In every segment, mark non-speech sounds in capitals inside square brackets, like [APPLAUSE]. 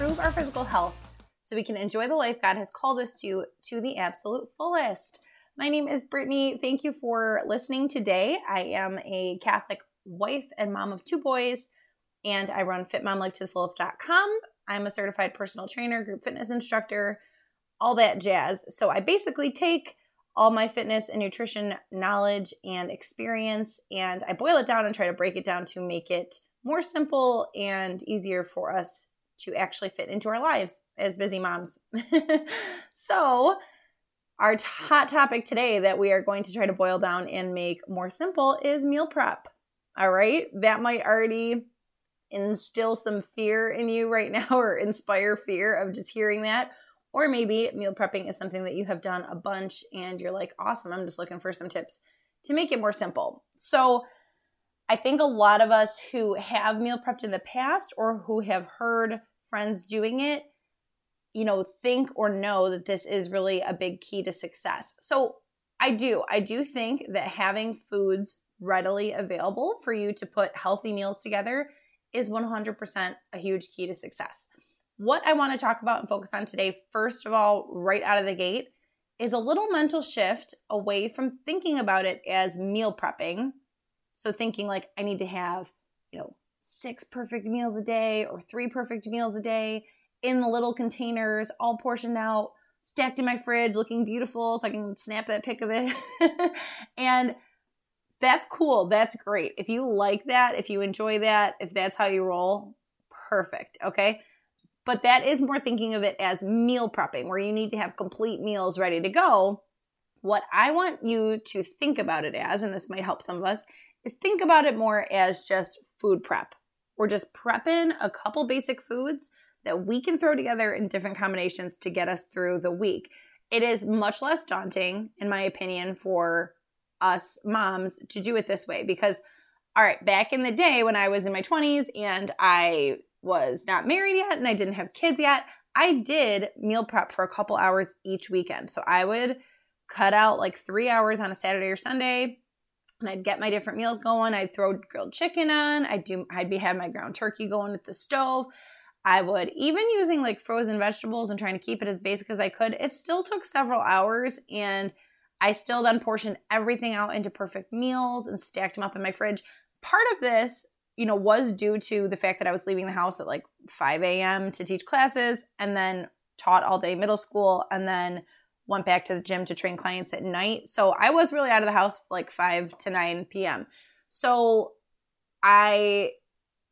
improve our physical health so we can enjoy the life God has called us to to the absolute fullest. My name is Brittany. Thank you for listening today. I am a Catholic wife and mom of two boys, and I run fitmomlifetothefullest.com. I'm a certified personal trainer, group fitness instructor, all that jazz. So I basically take all my fitness and nutrition knowledge and experience and I boil it down and try to break it down to make it more simple and easier for us to actually fit into our lives as busy moms. [LAUGHS] so, our t- hot topic today that we are going to try to boil down and make more simple is meal prep. All right, that might already instill some fear in you right [LAUGHS] now or inspire fear of just hearing that. Or maybe meal prepping is something that you have done a bunch and you're like, awesome, I'm just looking for some tips to make it more simple. So, I think a lot of us who have meal prepped in the past or who have heard friends doing it, you know, think or know that this is really a big key to success. So I do. I do think that having foods readily available for you to put healthy meals together is 100% a huge key to success. What I want to talk about and focus on today, first of all, right out of the gate, is a little mental shift away from thinking about it as meal prepping so thinking like I need to have, you know, six perfect meals a day or three perfect meals a day in the little containers, all portioned out, stacked in my fridge, looking beautiful so I can snap that pic of it. [LAUGHS] and that's cool. That's great. If you like that, if you enjoy that, if that's how you roll, perfect. Okay. But that is more thinking of it as meal prepping, where you need to have complete meals ready to go. What I want you to think about it as, and this might help some of us, is think about it more as just food prep. We're just prepping a couple basic foods that we can throw together in different combinations to get us through the week. It is much less daunting, in my opinion, for us moms to do it this way because, all right, back in the day when I was in my 20s and I was not married yet and I didn't have kids yet, I did meal prep for a couple hours each weekend. So I would cut out like three hours on a Saturday or Sunday, and I'd get my different meals going. I'd throw grilled chicken on. I'd do I'd be have my ground turkey going at the stove. I would even using like frozen vegetables and trying to keep it as basic as I could. It still took several hours and I still then portioned everything out into perfect meals and stacked them up in my fridge. Part of this, you know, was due to the fact that I was leaving the house at like 5 a.m. to teach classes and then taught all day middle school and then went back to the gym to train clients at night. So I was really out of the house like 5 to 9 p.m. So I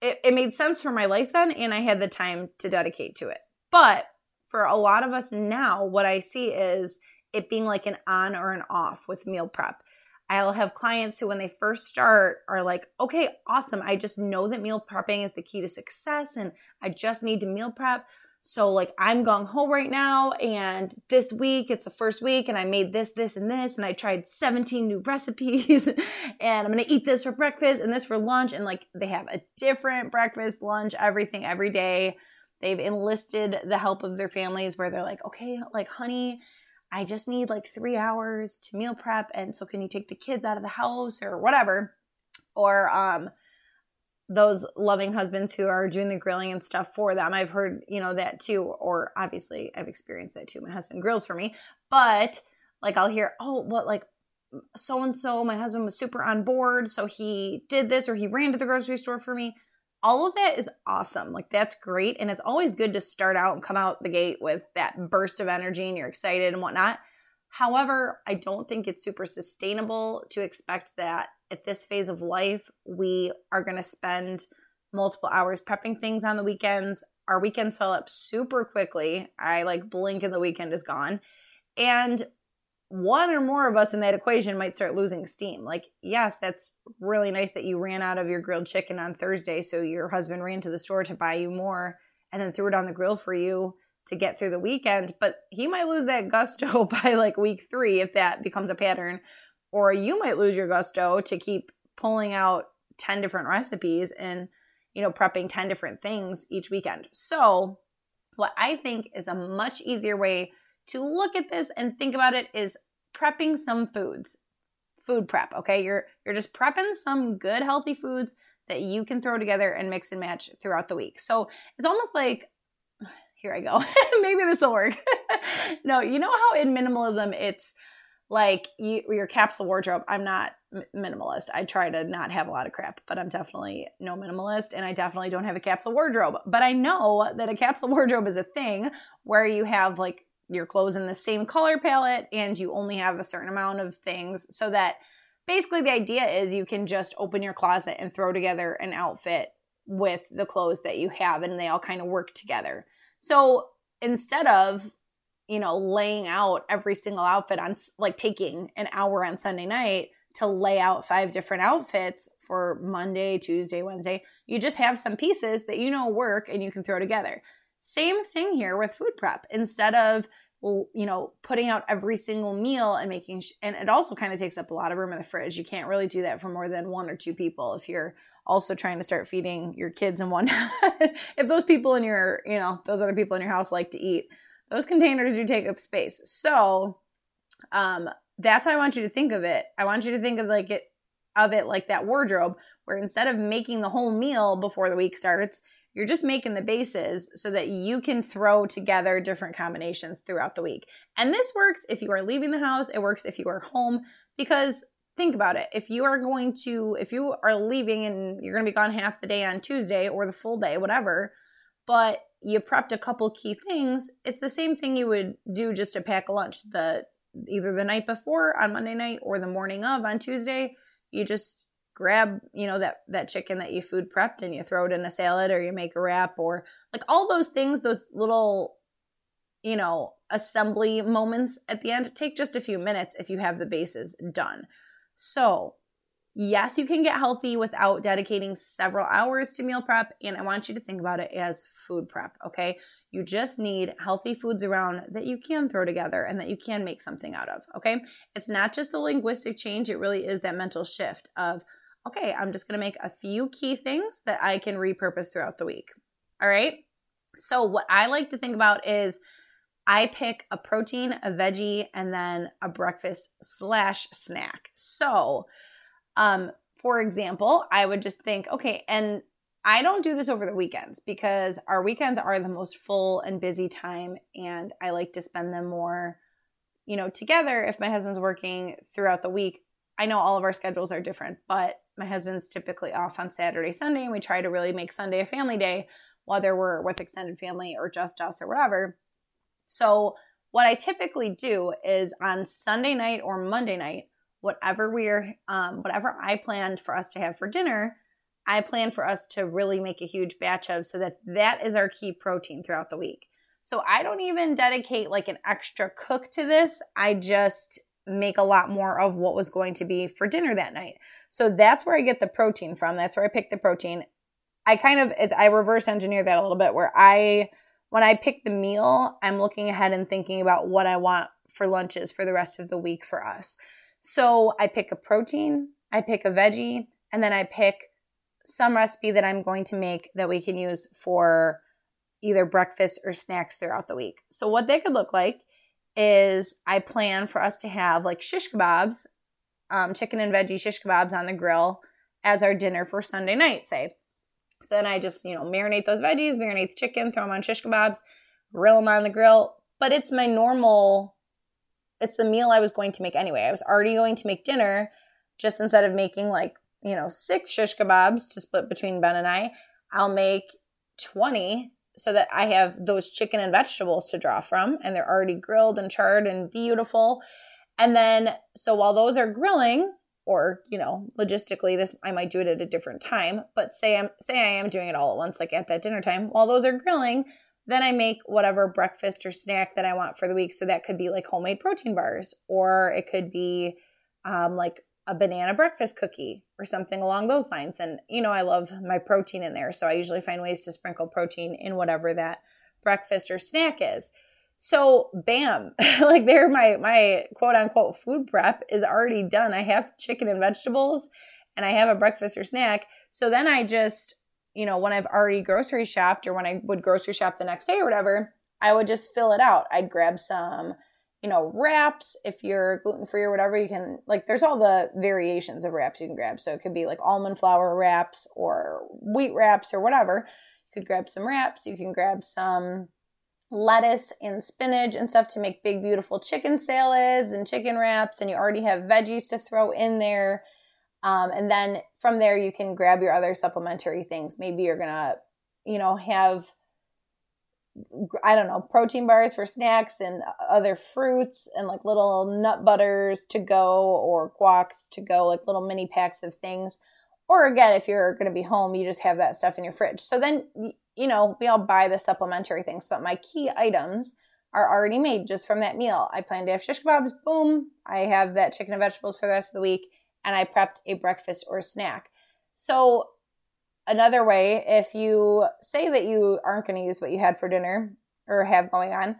it, it made sense for my life then and I had the time to dedicate to it. But for a lot of us now, what I see is it being like an on or an off with meal prep. I'll have clients who, when they first start, are like, okay, awesome. I just know that meal prepping is the key to success and I just need to meal prep. So, like, I'm gung ho right now, and this week it's the first week, and I made this, this, and this, and I tried 17 new [LAUGHS] recipes, and I'm gonna eat this for breakfast and this for lunch. And like, they have a different breakfast, lunch, everything every day. They've enlisted the help of their families where they're like, okay, like, honey, I just need like three hours to meal prep. And so, can you take the kids out of the house or whatever? Or, um, those loving husbands who are doing the grilling and stuff for them. I've heard, you know, that too. Or obviously, I've experienced that too. My husband grills for me. But like, I'll hear, oh, what, like, so and so, my husband was super on board. So he did this or he ran to the grocery store for me. All of that is awesome. Like, that's great. And it's always good to start out and come out the gate with that burst of energy and you're excited and whatnot. However, I don't think it's super sustainable to expect that at this phase of life, we are going to spend multiple hours prepping things on the weekends. Our weekends fill up super quickly. I like blink and the weekend is gone. And one or more of us in that equation might start losing steam. Like, yes, that's really nice that you ran out of your grilled chicken on Thursday, so your husband ran to the store to buy you more and then threw it on the grill for you to get through the weekend, but he might lose that gusto [LAUGHS] by like week 3 if that becomes a pattern or you might lose your gusto to keep pulling out 10 different recipes and you know prepping 10 different things each weekend so what i think is a much easier way to look at this and think about it is prepping some foods food prep okay you're you're just prepping some good healthy foods that you can throw together and mix and match throughout the week. So it's almost like [SIGHS] here I go. [LAUGHS] Maybe this will work. [LAUGHS] no, you know how in minimalism it's like you, your capsule wardrobe. I'm not minimalist. I try to not have a lot of crap, but I'm definitely no minimalist and I definitely don't have a capsule wardrobe. But I know that a capsule [LAUGHS] wardrobe is a thing where you have like your clothes in the same color palette and you only have a certain amount of things so that basically the idea is you can just open your closet and throw together an outfit with the clothes that you have and they all kind of work together. So instead of you know laying out every single outfit on like taking an hour on Sunday night to lay out five different outfits for Monday, Tuesday, Wednesday, you just have some pieces that you know work and you can throw together. Same thing here with food prep. Instead of you know putting out every single meal and making sh- and it also kind of takes up a lot of room in the fridge you can't really do that for more than one or two people if you're also trying to start feeding your kids and one [LAUGHS] if those people in your you know those other people in your house like to eat those containers do take up space so um that's how i want you to think of it i want you to think of like it of it like that wardrobe where instead of making the whole meal before the week starts you're just making the bases so that you can throw together different combinations throughout the week. And this works if you are leaving the house, it works if you are home because think about it. If you are going to if you are leaving and you're going to be gone half the day on Tuesday or the full day, whatever, but you prepped a couple key things, it's the same thing you would do just to pack lunch the either the night before on Monday night or the morning of on Tuesday. You just grab you know that that chicken that you food prepped and you throw it in a salad or you make a wrap or like all those things those little you know assembly moments at the end take just a few minutes if you have the bases done so yes you can get healthy without dedicating several hours to meal prep and i want you to think about it as food prep okay you just need healthy foods around that you can throw together and that you can make something out of okay it's not just a linguistic change it really is that mental shift of okay, I'm just going to make a few key things that I can repurpose throughout the week. All right. So, what I like to think about is I pick a protein, a veggie, and then a breakfast slash snack. So, um, for example, I would just think, okay, and I don't do this over the weekends because our weekends are the most full and busy time, and I like to spend them more, you know, together if my husband's working throughout the week. I know all of our schedules are different, but my husband's typically off on Saturday, Sunday, and we try to really make Sunday a family day, whether we're with extended family or just us or whatever. So, what I typically do is on Sunday night or Monday night, whatever we're, um, whatever I planned for us to have for dinner, I plan for us to really make a huge batch of so that that is our key protein throughout the week. So I don't even dedicate like an extra cook to this. I just make a lot more of what was going to be for dinner that night. So that's where I get the protein from. That's where I pick the protein. I kind of I reverse engineer that a little bit where I when I pick the meal, I'm looking ahead and thinking about what I want for lunches for the rest of the week for us. So I pick a protein, I pick a veggie, and then I pick some recipe that I'm going to make that we can use for either breakfast or snacks throughout the week. So what they could look like is I plan for us to have like shish kebabs, um, chicken and veggie shish kebabs on the grill as our dinner for Sunday night, say. So then I just, you know, marinate those veggies, marinate the chicken, throw them on shish kebabs, grill them on the grill. But it's my normal, it's the meal I was going to make anyway. I was already going to make dinner, just instead of making like, you know, six shish kebabs to split between Ben and I, I'll make 20 so that I have those chicken and vegetables to draw from, and they're already grilled and charred and beautiful. And then, so while those are grilling, or you know, logistically, this I might do it at a different time, but say I'm say I am doing it all at once, like at that dinner time, while those are grilling, then I make whatever breakfast or snack that I want for the week. So that could be like homemade protein bars, or it could be um, like a banana breakfast cookie or something along those lines. And, you know, I love my protein in there. So I usually find ways to sprinkle protein in whatever that breakfast or snack is. So bam, [LAUGHS] like there my my quote unquote food prep is already done. I have chicken and vegetables and I have a breakfast or snack. So then I just, you know, when I've already grocery shopped or when I would grocery shop the next day or whatever, I would just fill it out. I'd grab some you know, wraps. If you're gluten free or whatever, you can, like, there's all the variations of wraps you can grab. So it could be like almond flour wraps or wheat wraps or whatever. You could grab some wraps. You can grab some lettuce and spinach and stuff to make big, beautiful chicken salads and chicken wraps. And you already have veggies to throw in there. Um, and then from there, you can grab your other supplementary things. Maybe you're going to, you know, have I don't know, protein bars for snacks and other fruits and like little nut butters to go or guacs to go, like little mini packs of things. Or again, if you're going to be home, you just have that stuff in your fridge. So then, you know, we all buy the supplementary things, but my key items are already made just from that meal. I plan to have shish kebabs, boom. I have that chicken and vegetables for the rest of the week, and I prepped a breakfast or snack. So Another way, if you say that you aren't going to use what you had for dinner or have going on,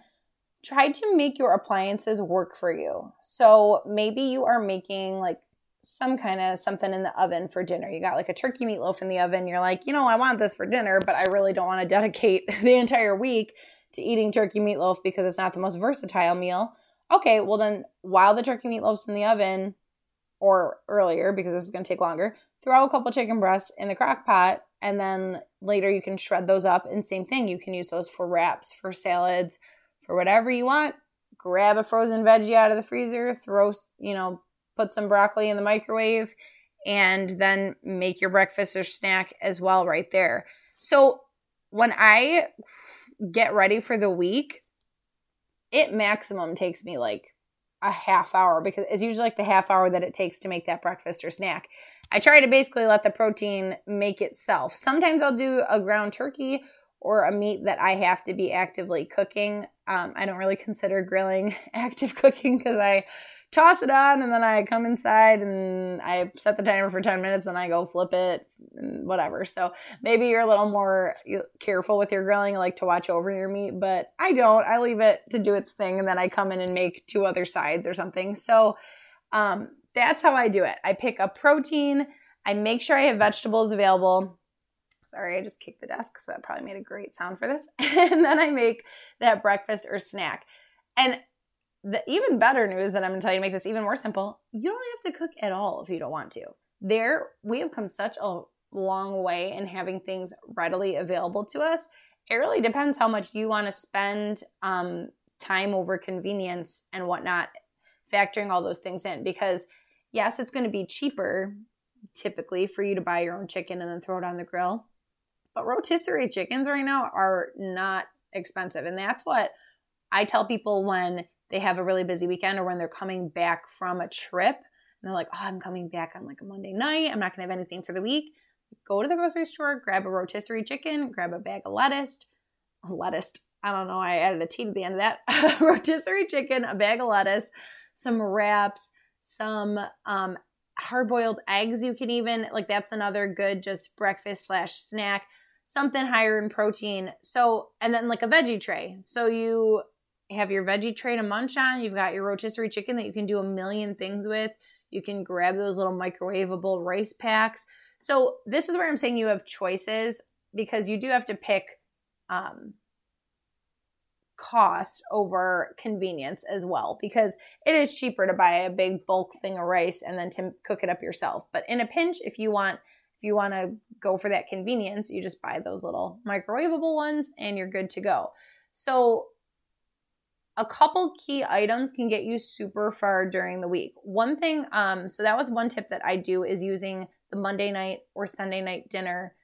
try to make your appliances work for you. So maybe you are making like some kind of something in the oven for dinner. You got like a turkey meatloaf in the oven. You're like, you know, I want this for dinner, but I really don't want to dedicate [LAUGHS] the entire week to eating turkey meatloaf because it's not the most versatile meal. Okay, well, then while the turkey meatloaf's in the oven, or earlier because this is going to take longer, throw a couple chicken breasts in the crock pot and then later you can shred those up and same thing you can use those for wraps for salads for whatever you want. Grab a frozen veggie out of the freezer throw you know put some broccoli in the microwave and then make your breakfast or snack as well right there. So when i get ready for the week it maximum takes me like a half hour because it's usually like the half hour that it takes to make that breakfast or snack. I try to basically let the protein make itself. Sometimes I'll do a ground turkey or a meat that I have to be actively cooking. Um, I don't really consider grilling [LAUGHS] active cooking because I toss it on and then I come inside and I set the timer for 10 minutes and I go flip it and whatever. So maybe you're a little more careful with your grilling, like to watch over your meat, but I don't. I leave it to do its thing and then I come in and make two other sides or something. So um, that's how I do it. I pick a protein, I make sure I have vegetables available. Sorry, I just kicked the desk, so that probably made a great sound for this. [LAUGHS] and then I make that breakfast or snack. And the even better news that I'm going to tell you to make this even more simple, you don't have to cook at all if you don't want to. There, we have come such a long way in having things readily available to us. It really depends how much you want to spend um, time over convenience and whatnot, factoring all those things in. Because, yes, it's going to be cheaper typically for you to buy your own chicken and then throw it on the grill. But rotisserie chickens right now are not expensive. And that's what I tell people when they have a really busy weekend or when they're coming back from a trip and they're like, oh, I'm coming back on like a Monday night. I'm not going to have anything for the week. Go to the grocery store, grab a rotisserie chicken, grab a bag of lettuce. Lettuce. I don't know. I added a T to the end of that. [LAUGHS] rotisserie chicken, a bag of lettuce, some wraps, some um, hard boiled eggs. You can even, like, that's another good just breakfast slash snack. Something higher in protein. So, and then like a veggie tray. So you have your veggie tray to munch on. You've got your rotisserie chicken that you can do a million things with. You can grab those little microwavable rice packs. So this is where I'm saying you have choices because you do have to pick um, cost over convenience as well because it is cheaper to buy a big bulk thing of rice and then to cook it up yourself. But in a pinch, if you want if you want to go for that convenience, you just buy those little microwavable ones and you're good to go. So a couple key items can get you super far during the week. One thing, um, so that was one tip that I do is using the Monday night or Sunday night dinner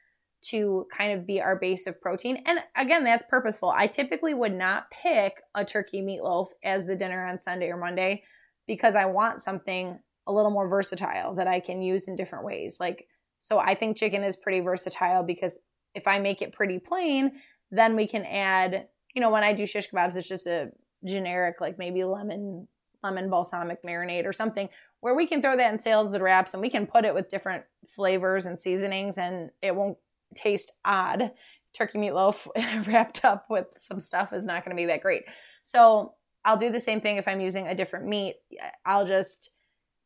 to kind of be our base of protein. And again, that's purposeful. I typically would not pick a turkey meatloaf as the dinner on Sunday or Monday because I want something a little more versatile that I can use in different ways. Like, so I think chicken is pretty versatile because if I make it pretty plain, then we can add, you know, when I do shish kebabs, it's just a generic like maybe lemon lemon balsamic marinade or something where we can throw that in salads and wraps and we can put it with different flavors and seasonings and it won't taste odd. Turkey meatloaf [LAUGHS] wrapped up with some stuff is not going to be that great. So i'll do the same thing if i'm using a different meat. I'll just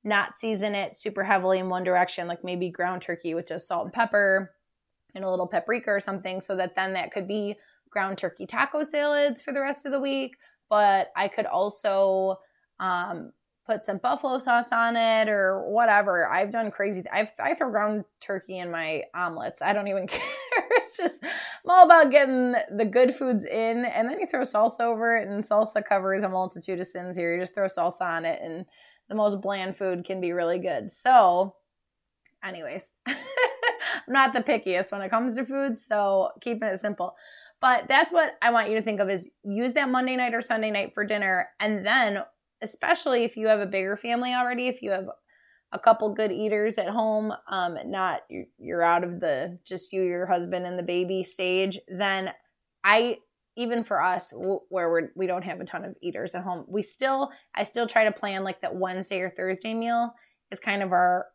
not season it super heavily in one direction like maybe ground turkey with just salt and pepper and a little paprika or something so that then that could be ground turkey taco salads for the rest of the week but I could also um, put some buffalo sauce on it or whatever. I've done crazy. I've, I throw ground turkey in my omelets. I don't even [LAUGHS] care. it's just, I'm all about getting the good foods in. And then you throw salsa over it, and salsa covers a multitude of sins here. You just throw salsa on it, and the most bland food can be really good. So, anyways, [LAUGHS] I'm not the pickiest when it comes to food. So, keeping it simple. But that's what I want you to think of is use that Monday night or Sunday night for dinner and then especially if you have a bigger family already, if you have a couple good eaters at home, um, not you're out of the just you, your husband, and the baby stage, then I even for us where we're we don't have a ton of eaters at home, we still I still try to plan like that Wednesday or Thursday meal is kind of our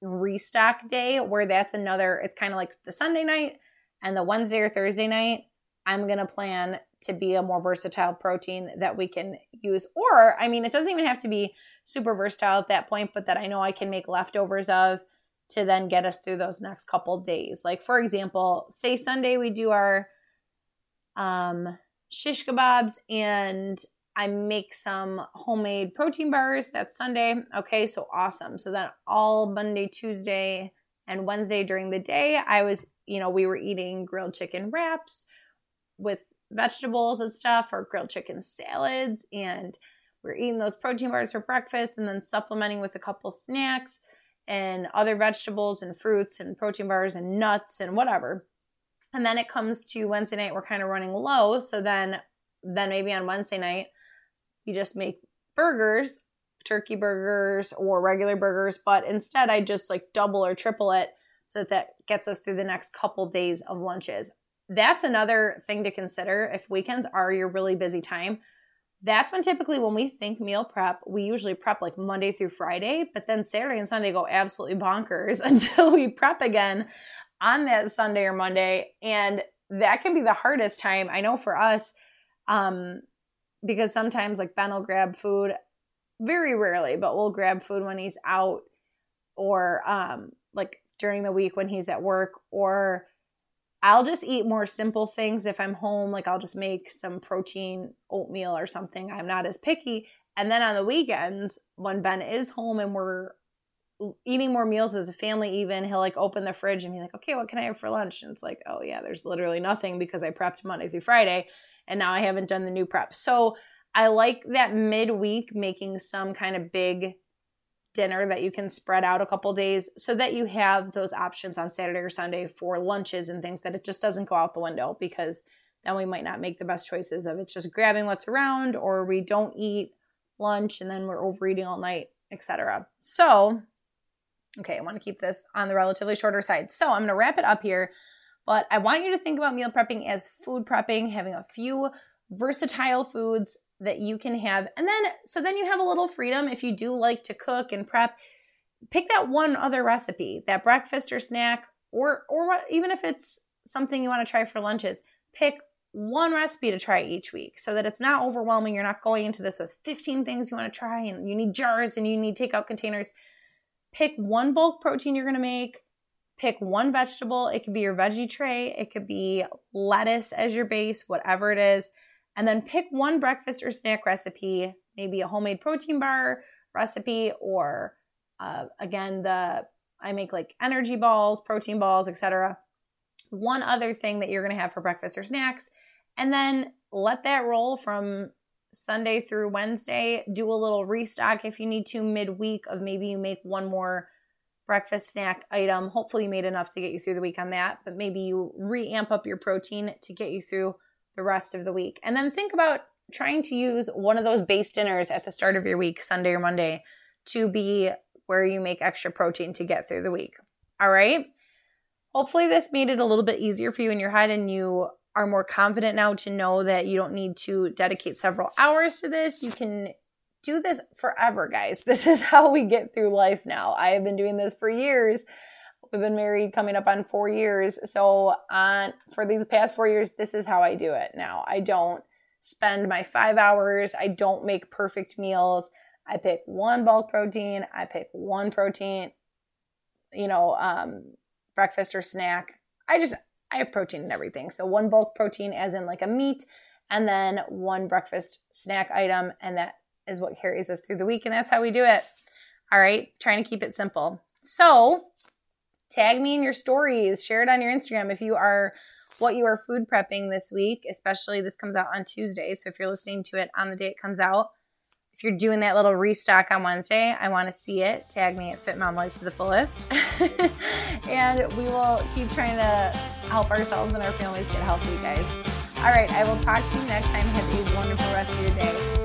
restock day where that's another it's kind of like the Sunday night and the Wednesday or Thursday night I'm going to plan to be a more versatile protein that we can use. Or, I mean, it doesn't even have to be super versatile at that point, but that I know I can make leftovers of to then get us through those next couple days. Like, for example, say Sunday we do our um, shish kebabs and I make some homemade protein bars. That's Sunday. Okay, so awesome. So then all Monday, Tuesday, and Wednesday during the day, I was, you know, we were eating grilled chicken wraps with vegetables and stuff or grilled chicken salads and we're eating those protein bars for breakfast and then supplementing with a couple snacks and other vegetables and fruits and protein bars and nuts and whatever. And then it comes to Wednesday night, we're kind of running low. So then, then maybe on Wednesday night, we just make burgers, turkey burgers or regular burgers. But instead, I just like double or triple it so that that gets us through the next couple days of lunches that's another thing to consider if weekends are your really busy time that's when typically when we think meal prep we usually prep like monday through friday but then saturday and sunday go absolutely bonkers [LAUGHS] until we prep again on that sunday or monday and that can be the hardest time i know for us um because sometimes like ben will grab food very rarely but we'll grab food when he's out or um like during the week when he's at work or I'll just eat more simple things if I'm home. Like I'll just make some protein oatmeal or something. I'm not as picky. And then on the weekends, when Ben is home and we're eating more meals as a family, even he'll like open the fridge and be like, okay, what can I have for lunch? And it's like, oh yeah, there's literally nothing because I prepped Monday through Friday and now I haven't done the new prep. So I like that midweek making some kind of big dinner that you can spread out a couple days so that you have those options on Saturday or Sunday for lunches and things that it just doesn't go out the window because then we might not make the best choices of it's just grabbing what's around or we don't eat lunch and then we're overeating all night, etc. So, okay, I want to keep this on the relatively shorter side. So, I'm going to wrap it up here, but I want you to think about meal prepping as food prepping, having a few versatile foods that you can have. And then, so then you have a little freedom if you do like to cook and prep. Pick that one other recipe, that breakfast or snack, or or even if it's something you want to try for lunches. Pick one recipe to try each week so that it's not overwhelming. You're not going into this with 15 things you want to try and you need jars and you need takeout containers. Pick one bulk protein you're going to make. Pick one vegetable. It could be your veggie tray, it could be lettuce as your base, whatever it is and then pick one breakfast or snack recipe, maybe a homemade protein bar recipe, or uh, again, the I make like energy balls, protein balls, etc. One other thing that you're going to have for breakfast or snacks, and then let that roll from Sunday through Wednesday. Do a little restock if you need to midweek of maybe you make one more breakfast snack item. Hopefully, you made enough to get you through the week on that, but maybe you re-amp up your protein to get you through the rest of the week. And then think about trying to use one of those base dinners at the start of your week, Sunday or Monday, to be where you make extra protein to get through the week. All right. Hopefully, this made it a little bit easier for you in your head and you are more confident now to know that you don't need to dedicate several hours to this. You can do this forever, guys. [LAUGHS] This is how we get through life now. I have been doing this for years We've been married coming up on four years. So on for these past four years, this is how I do it now. I don't spend my five hours. I don't make perfect meals. I pick one bulk protein. I pick one protein, you know, um, breakfast or snack. I just I have protein in everything. So one bulk protein, as in like a meat, and then one breakfast snack item. And that is what carries us through the week. And that's how we do it. All right, trying to keep it simple. So, tag me in your stories, share it on your Instagram if you are what you are food prepping this week, especially this comes out on Tuesday. So if you're listening to it on the day it comes out, if you're doing that little restock on Wednesday, I want to see it. Tag me at Fit Mom Life to the fullest. [LAUGHS] and we will keep trying to help ourselves and our families get healthy, guys. All right, I will talk to you next time. Have a wonderful rest of your day.